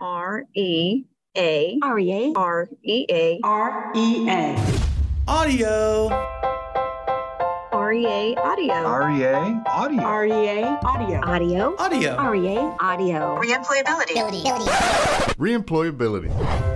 R E A R E A R E A R E A Audio. R E A audio. REA Audio. R E A Audio Audio. Audio. R E A Audio Reemployability Reemployability.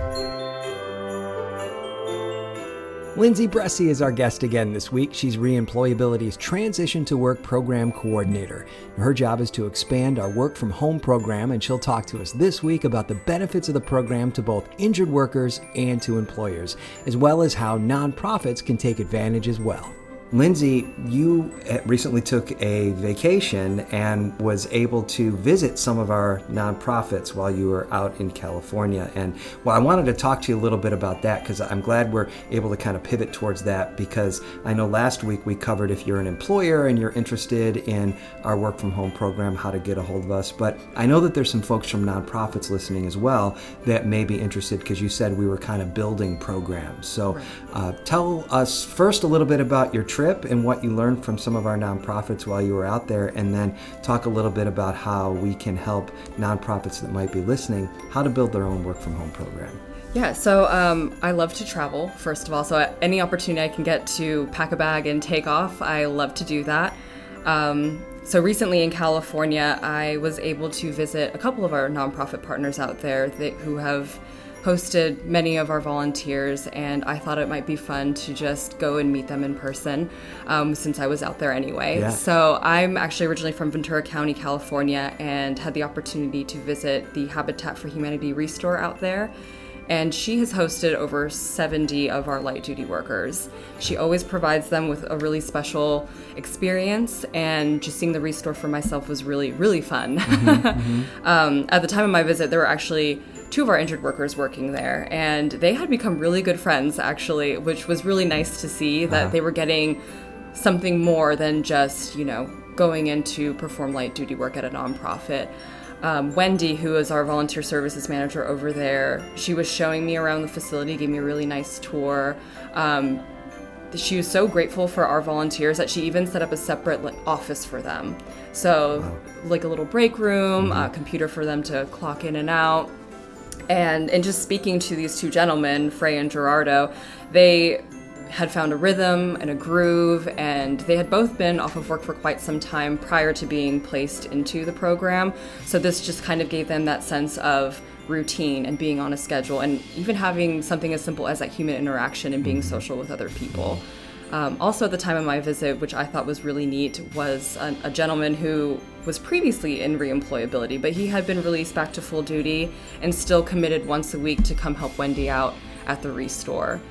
Lindsay Bressi is our guest again this week. She's Reemployability's Transition to Work Program Coordinator. Her job is to expand our work from home program, and she'll talk to us this week about the benefits of the program to both injured workers and to employers, as well as how nonprofits can take advantage as well. Lindsay, you uh, recently took a vacation and was able to visit some of our nonprofits while you were out in California. And well, I wanted to talk to you a little bit about that because I'm glad we're able to kind of pivot towards that because I know last week we covered if you're an employer and you're interested in our work from home program, how to get a hold of us. But I know that there's some folks from nonprofits listening as well that may be interested because you said we were kind of building programs. So uh, tell us first a little bit about your trip and what you learned from some of our nonprofits while you were out there, and then talk a little bit about how we can help nonprofits that might be listening how to build their own work from home program. Yeah, so um, I love to travel, first of all. So, any opportunity I can get to pack a bag and take off, I love to do that. Um, so, recently in California, I was able to visit a couple of our nonprofit partners out there that, who have hosted many of our volunteers, and I thought it might be fun to just go and meet them in person um, since I was out there anyway. Yeah. So, I'm actually originally from Ventura County, California, and had the opportunity to visit the Habitat for Humanity Restore out there and she has hosted over 70 of our light duty workers. She always provides them with a really special experience, and just seeing the restore for myself was really, really fun. um, at the time of my visit, there were actually two of our injured workers working there, and they had become really good friends, actually, which was really nice to see that they were getting something more than just, you know, going in to perform light duty work at a nonprofit um, Wendy, who is our volunteer services manager over there, she was showing me around the facility, gave me a really nice tour. Um, she was so grateful for our volunteers that she even set up a separate like, office for them. So, like a little break room, a computer for them to clock in and out. And and just speaking to these two gentlemen, Frey and Gerardo, they had found a rhythm and a groove, and they had both been off of work for quite some time prior to being placed into the program. So this just kind of gave them that sense of routine and being on a schedule, and even having something as simple as that human interaction and being mm-hmm. social with other people. Um, also, at the time of my visit, which I thought was really neat, was a, a gentleman who was previously in reemployability, but he had been released back to full duty and still committed once a week to come help Wendy out at the restore.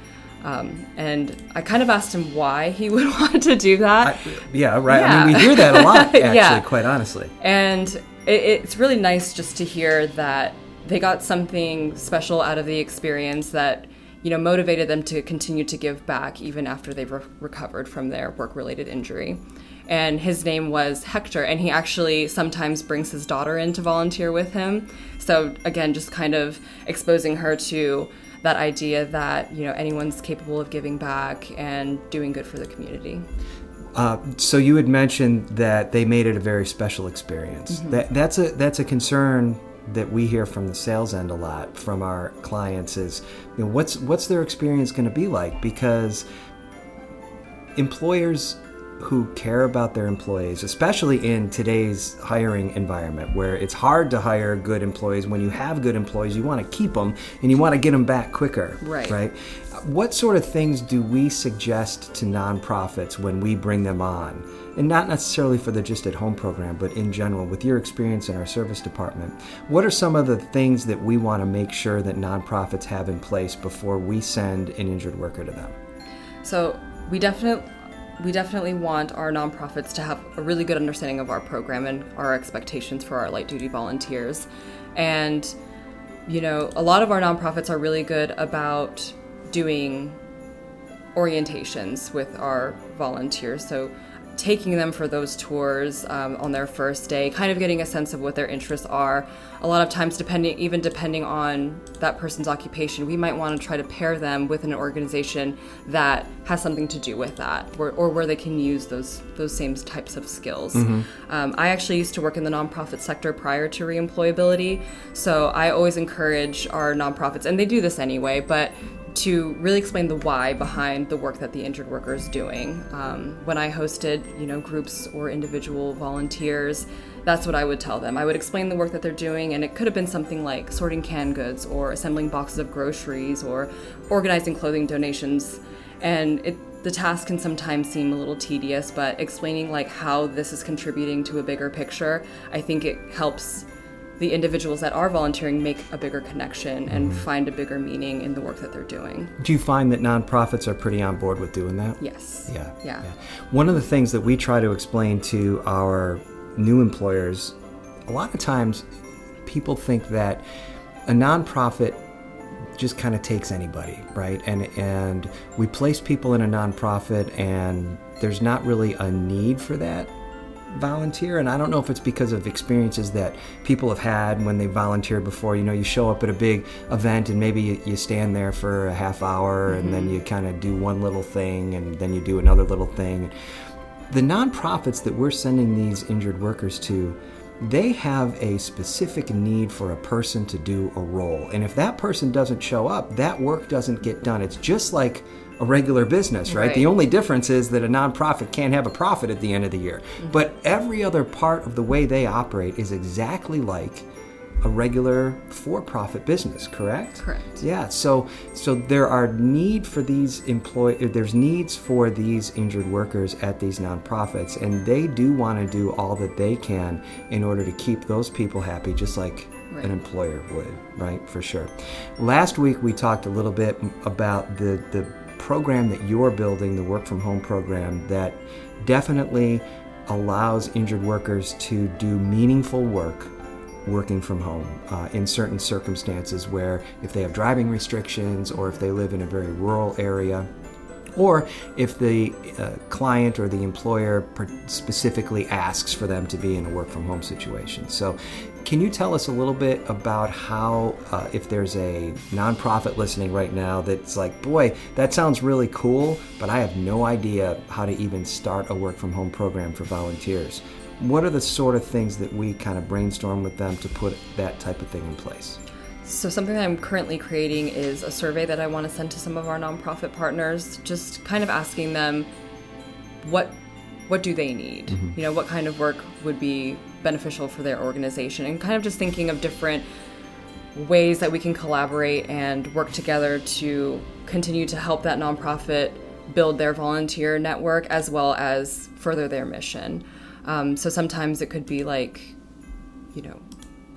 Um, and I kind of asked him why he would want to do that. I, yeah, right. I mean, we hear that a lot, actually, Yeah. quite honestly. And it, it's really nice just to hear that they got something special out of the experience that you know motivated them to continue to give back even after they've re- recovered from their work-related injury. And his name was Hector, and he actually sometimes brings his daughter in to volunteer with him. So again, just kind of exposing her to that idea that you know anyone's capable of giving back and doing good for the community. Uh, so you had mentioned that they made it a very special experience. That that's a that's a concern that we hear from the sales end a lot from our clients is you know what's what's their experience going to be like? Because employers who care about their employees, especially in today's hiring environment where it's hard to hire good employees. When you have good employees, you want to keep them and you want to get them back quicker. Right. Right. What sort of things do we suggest to nonprofits when we bring them on? And not necessarily for the Just at Home program, but in general, with your experience in our service department, what are some of the things that we want to make sure that nonprofits have in place before we send an injured worker to them? So we definitely we definitely want our nonprofits to have a really good understanding of our program and our expectations for our light duty volunteers. And you know, a lot of our nonprofits are really good about doing orientations with our volunteers. So taking them for those tours um, on their first day, kind of getting a sense of what their interests are. A lot of times, depending even depending on that person's occupation, we might want to try to pair them with an organization that has something to do with that, or, or where they can use those those same types of skills. Um, I actually used to work in the nonprofit sector prior to reemployability, so I always encourage our nonprofits, and they do this anyway, but to really explain the why behind the work that the injured worker is doing. Um, when I hosted, you know, groups or individual volunteers, that's what I would tell them. I would explain the work that they're doing, and it could have been something like sorting canned goods, or assembling boxes of groceries, or organizing clothing donations. And it, the task can sometimes seem a little tedious, but explaining like how this is contributing to a bigger picture, I think it helps the individuals that are volunteering make a bigger connection and find a bigger meaning in the work that they're doing. Do you find that nonprofits are pretty on board with doing that? Yes. Yeah. Yeah. One of the things that we try to explain to our new employers, a lot of times people think that a nonprofit just kind of takes anybody, right? And and we place people in a nonprofit and there's not really a need for that volunteer and I don't know if it's because of experiences that people have had when they volunteered before. You know you show up at a big event and maybe you, you stand there for a half hour and then mm-hmm. you kind of do one little thing and then you do another little thing. The nonprofits that we're sending these injured workers to they have a specific need for a person to do a role. And if that person doesn't show up that work doesn't get done. It's just like a regular business right, Right. the only difference is that a nonprofit can't have a profit at the end of the year mm-hmm. but every other part of the way they operate is exactly like a regular for-profit business correct Correct. yeah so so there are need for these employ there's needs for these injured workers at these nonprofits and they do want to do all that they can in order to keep those people happy just like Right. an employer would right for sure last week we talked a little bit about the the program that you're building the work from home program that definitely allows injured workers to do meaningful work working from home uh, in certain circumstances where if they have driving restrictions or if they live in a very rural area or if the uh, client or the employer specifically asks for them to be in a work from home situation. So, can you tell us a little bit about how, uh, if there's a nonprofit listening right now that's like, boy, that sounds really cool, but I have no idea how to even start a work from home program for volunteers? What are the sort of things that we kind of brainstorm with them to put that type of thing in place? So, something that I'm currently creating is a survey that I want to send to some of our nonprofit partners, just kind of asking them what what do they need? You know, what kind of work would be beneficial for their organization, and kind of just thinking of different ways that we can collaborate and work together to continue to help that nonprofit build their volunteer network as well as further their mission. Um, so sometimes it could be like, you know,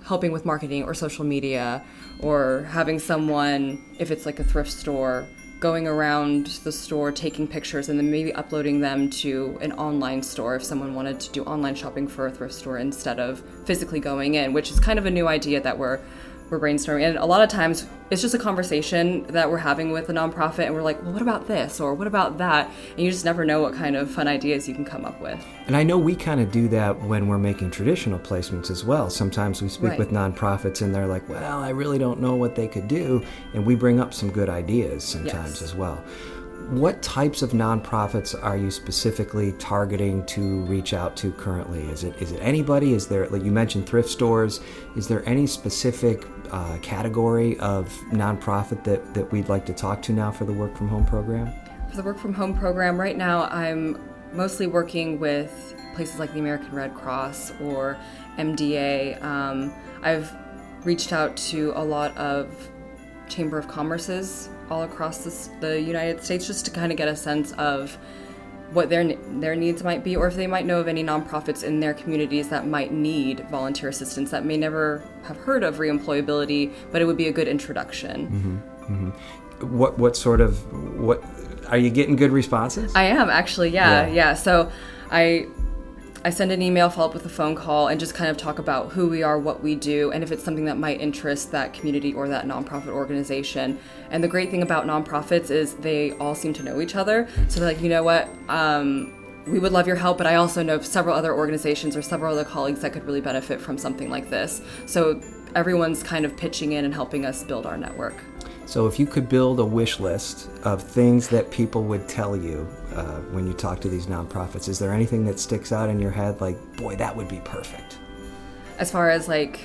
helping with marketing or social media, or having someone, if it's like a thrift store, going around the store taking pictures and then maybe uploading them to an online store if someone wanted to do online shopping for a thrift store instead of physically going in, which is kind of a new idea that we're we're brainstorming. And a lot of times it's just a conversation that we're having with a nonprofit and we're like, well, what about this or what about that? And you just never know what kind of fun ideas you can come up with. And I know we kind of do that when we're making traditional placements as well. Sometimes we speak Right. with nonprofits and they're like, well, I really don't know what they could do. And we bring up some good ideas sometimes Yes. as well. What types of nonprofits are you specifically targeting to reach out to currently? Is it is it anybody? Is there like you mentioned thrift stores? Is there any specific uh, category of nonprofit that, that we'd like to talk to now for the work from home program? For the work from home program, right now I'm mostly working with places like the American Red Cross or MDA. Um, I've reached out to a lot of Chamber of Commerce's all across this, the United States just to kind of get a sense of what their their needs might be, or if they might know of any nonprofits in their communities that might need volunteer assistance that may never have heard of reemployability, but it would be a good introduction. Mm-hmm, mm-hmm. What what sort of what are you getting good responses? I am actually, yeah, Yeah. yeah. So I I send an email, follow up with a phone call, and just kind of talk about who we are, what we do, and if it's something that might interest that community or that nonprofit organization. And the great thing about nonprofits is they all seem to know each other. So they're like, you know what? Um, we would love your help, but I also know several other organizations or several other colleagues that could really benefit from something like this. So everyone's kind of pitching in and helping us build our network. So, if you could build a wish list of things that people would tell you uh, when you talk to these nonprofits, is there anything that sticks out in your head like, boy, that would be perfect? As far as like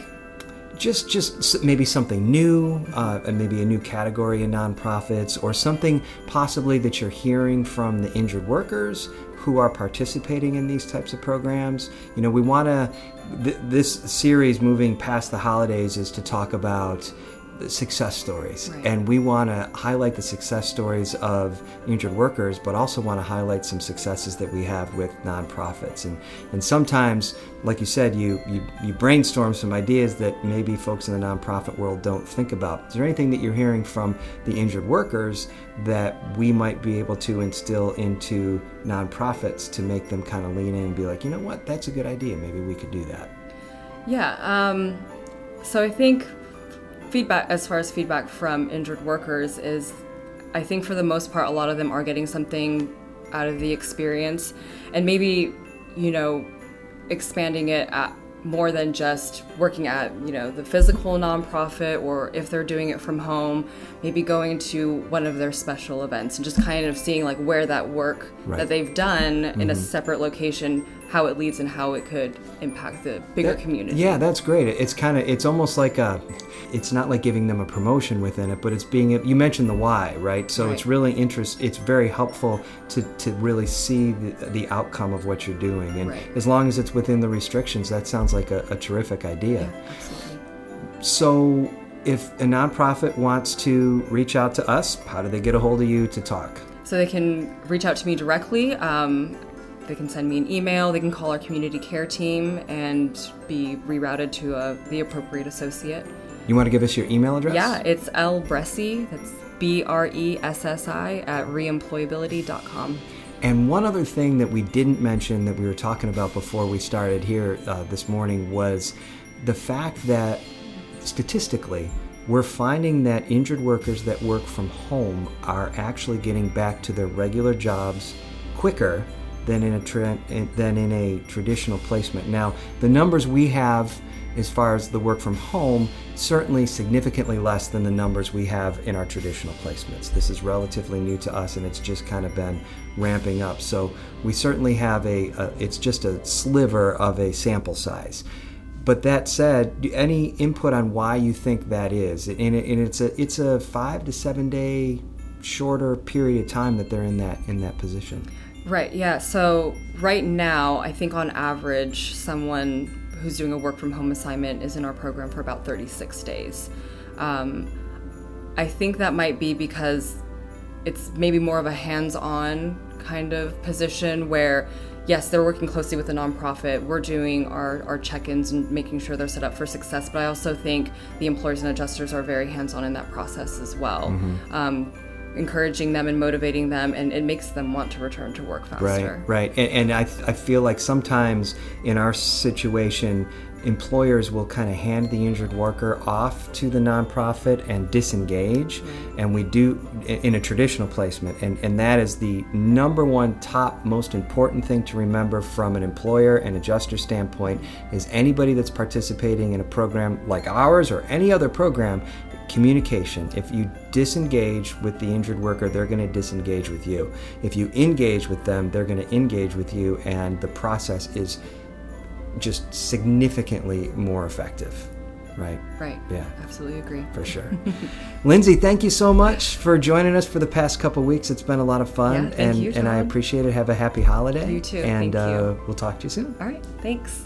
just just maybe something new, uh, and maybe a new category in nonprofits, or something possibly that you're hearing from the injured workers who are participating in these types of programs. You know, we want to. Th- this series, moving past the holidays, is to talk about success stories. Right. And we want to highlight the success stories of injured workers, but also want to highlight some successes that we have with nonprofits. And, and sometimes, like you said, you, you, you brainstorm some ideas that maybe folks in the nonprofit world don't think about. Is there anything that you're hearing from the injured workers that we might be able to instill into nonprofits to make them kind of lean in and be like, you know what, that's a good idea. Maybe we could do that. Yeah. Um, so I think feedback, as far as feedback from injured workers, is I think for the most part, a lot of them are getting something out of the experience, and maybe you know, expanding it at more than just working at you know the physical nonprofit or if they're doing it from home maybe going to one of their special events and just kind of seeing like where that work Right. that they've done in Mm-hmm. a separate location how it leads and how it could impact the bigger That- community Yeah, that's great. It's kind of it's almost like a it's not like giving them a promotion within it, but it's being you mentioned the why, right? So it's really interest it's very helpful to to really see the, the outcome of what you're doing. And Right. as long as it's within the restrictions, that sounds like a, a terrific idea. absolutely So if a nonprofit wants to reach out to us, how do they get a hold of you to talk? So they can reach out to me directly. Um, they can send me an email. They can call our community care team and be rerouted to a, the appropriate associate. You want to give us your email address? Yeah, it's L Bressi. That's B R E S S I at reemployability.com. And one other thing that we didn't mention that we were talking about before we started here uh, this morning was the fact that statistically, we're finding that injured workers that work from home are actually getting back to their regular jobs quicker than in a tra- than in a traditional placement. Now, the numbers we have as far as the work from home certainly significantly less than the numbers we have in our traditional placements. This is relatively new to us and it's just kind of been ramping up. So, we certainly have a, a it's just a sliver of a sample size. But that said, any input on why you think that is? And, and it's a it's a five to seven day shorter period of time that they're in that in that position. Right, yeah. So right now, I think on average, someone who's doing a work from home assignment is in our program for about 36 days. Um, I think that might be because it's maybe more of a hands on kind of position where, yes, they're working closely with the nonprofit. We're doing our, our check ins and making sure they're set up for success. But I also think the employers and adjusters are very hands on in that process as well. Um, encouraging them and motivating them, and it makes them want to return to work faster. Right, right. And, and I, I feel like sometimes in our situation, employers will kind of hand the injured worker off to the nonprofit and disengage. Mm-hmm. And we do in a traditional placement. And, and that is the number one top most important thing to remember from an employer and adjuster standpoint is anybody that's participating in a program like ours or any other program communication. If you disengage with the injured worker, they're going to disengage with you. If you engage with them, they're going to engage with you, and the process is just significantly more effective. Right? Right. Yeah. Absolutely agree. For sure. Lindsay, thank you so much for joining us for the past couple weeks. It's been a lot of fun, Yeah, thank and you, and I appreciate it. Have a happy holiday. You too. And Thank you. Uh, we'll talk to you soon. All right. Thanks.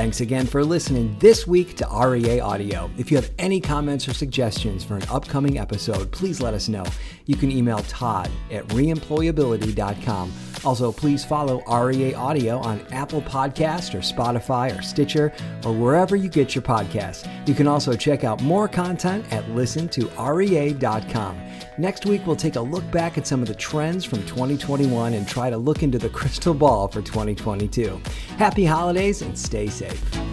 Thanks again for listening this week to REA Audio. If you have any comments or suggestions for an upcoming episode, please let us know. You can email Todd at reemployability.com. Also, please follow REA Audio on Apple Podcast or Spotify or Stitcher or wherever you get your podcasts. You can also check out more content at listen2rea.com. Next week, we'll take a look back at some of the trends from 2021 and try to look into the crystal ball for 2022. Happy holidays and stay safe. Dave.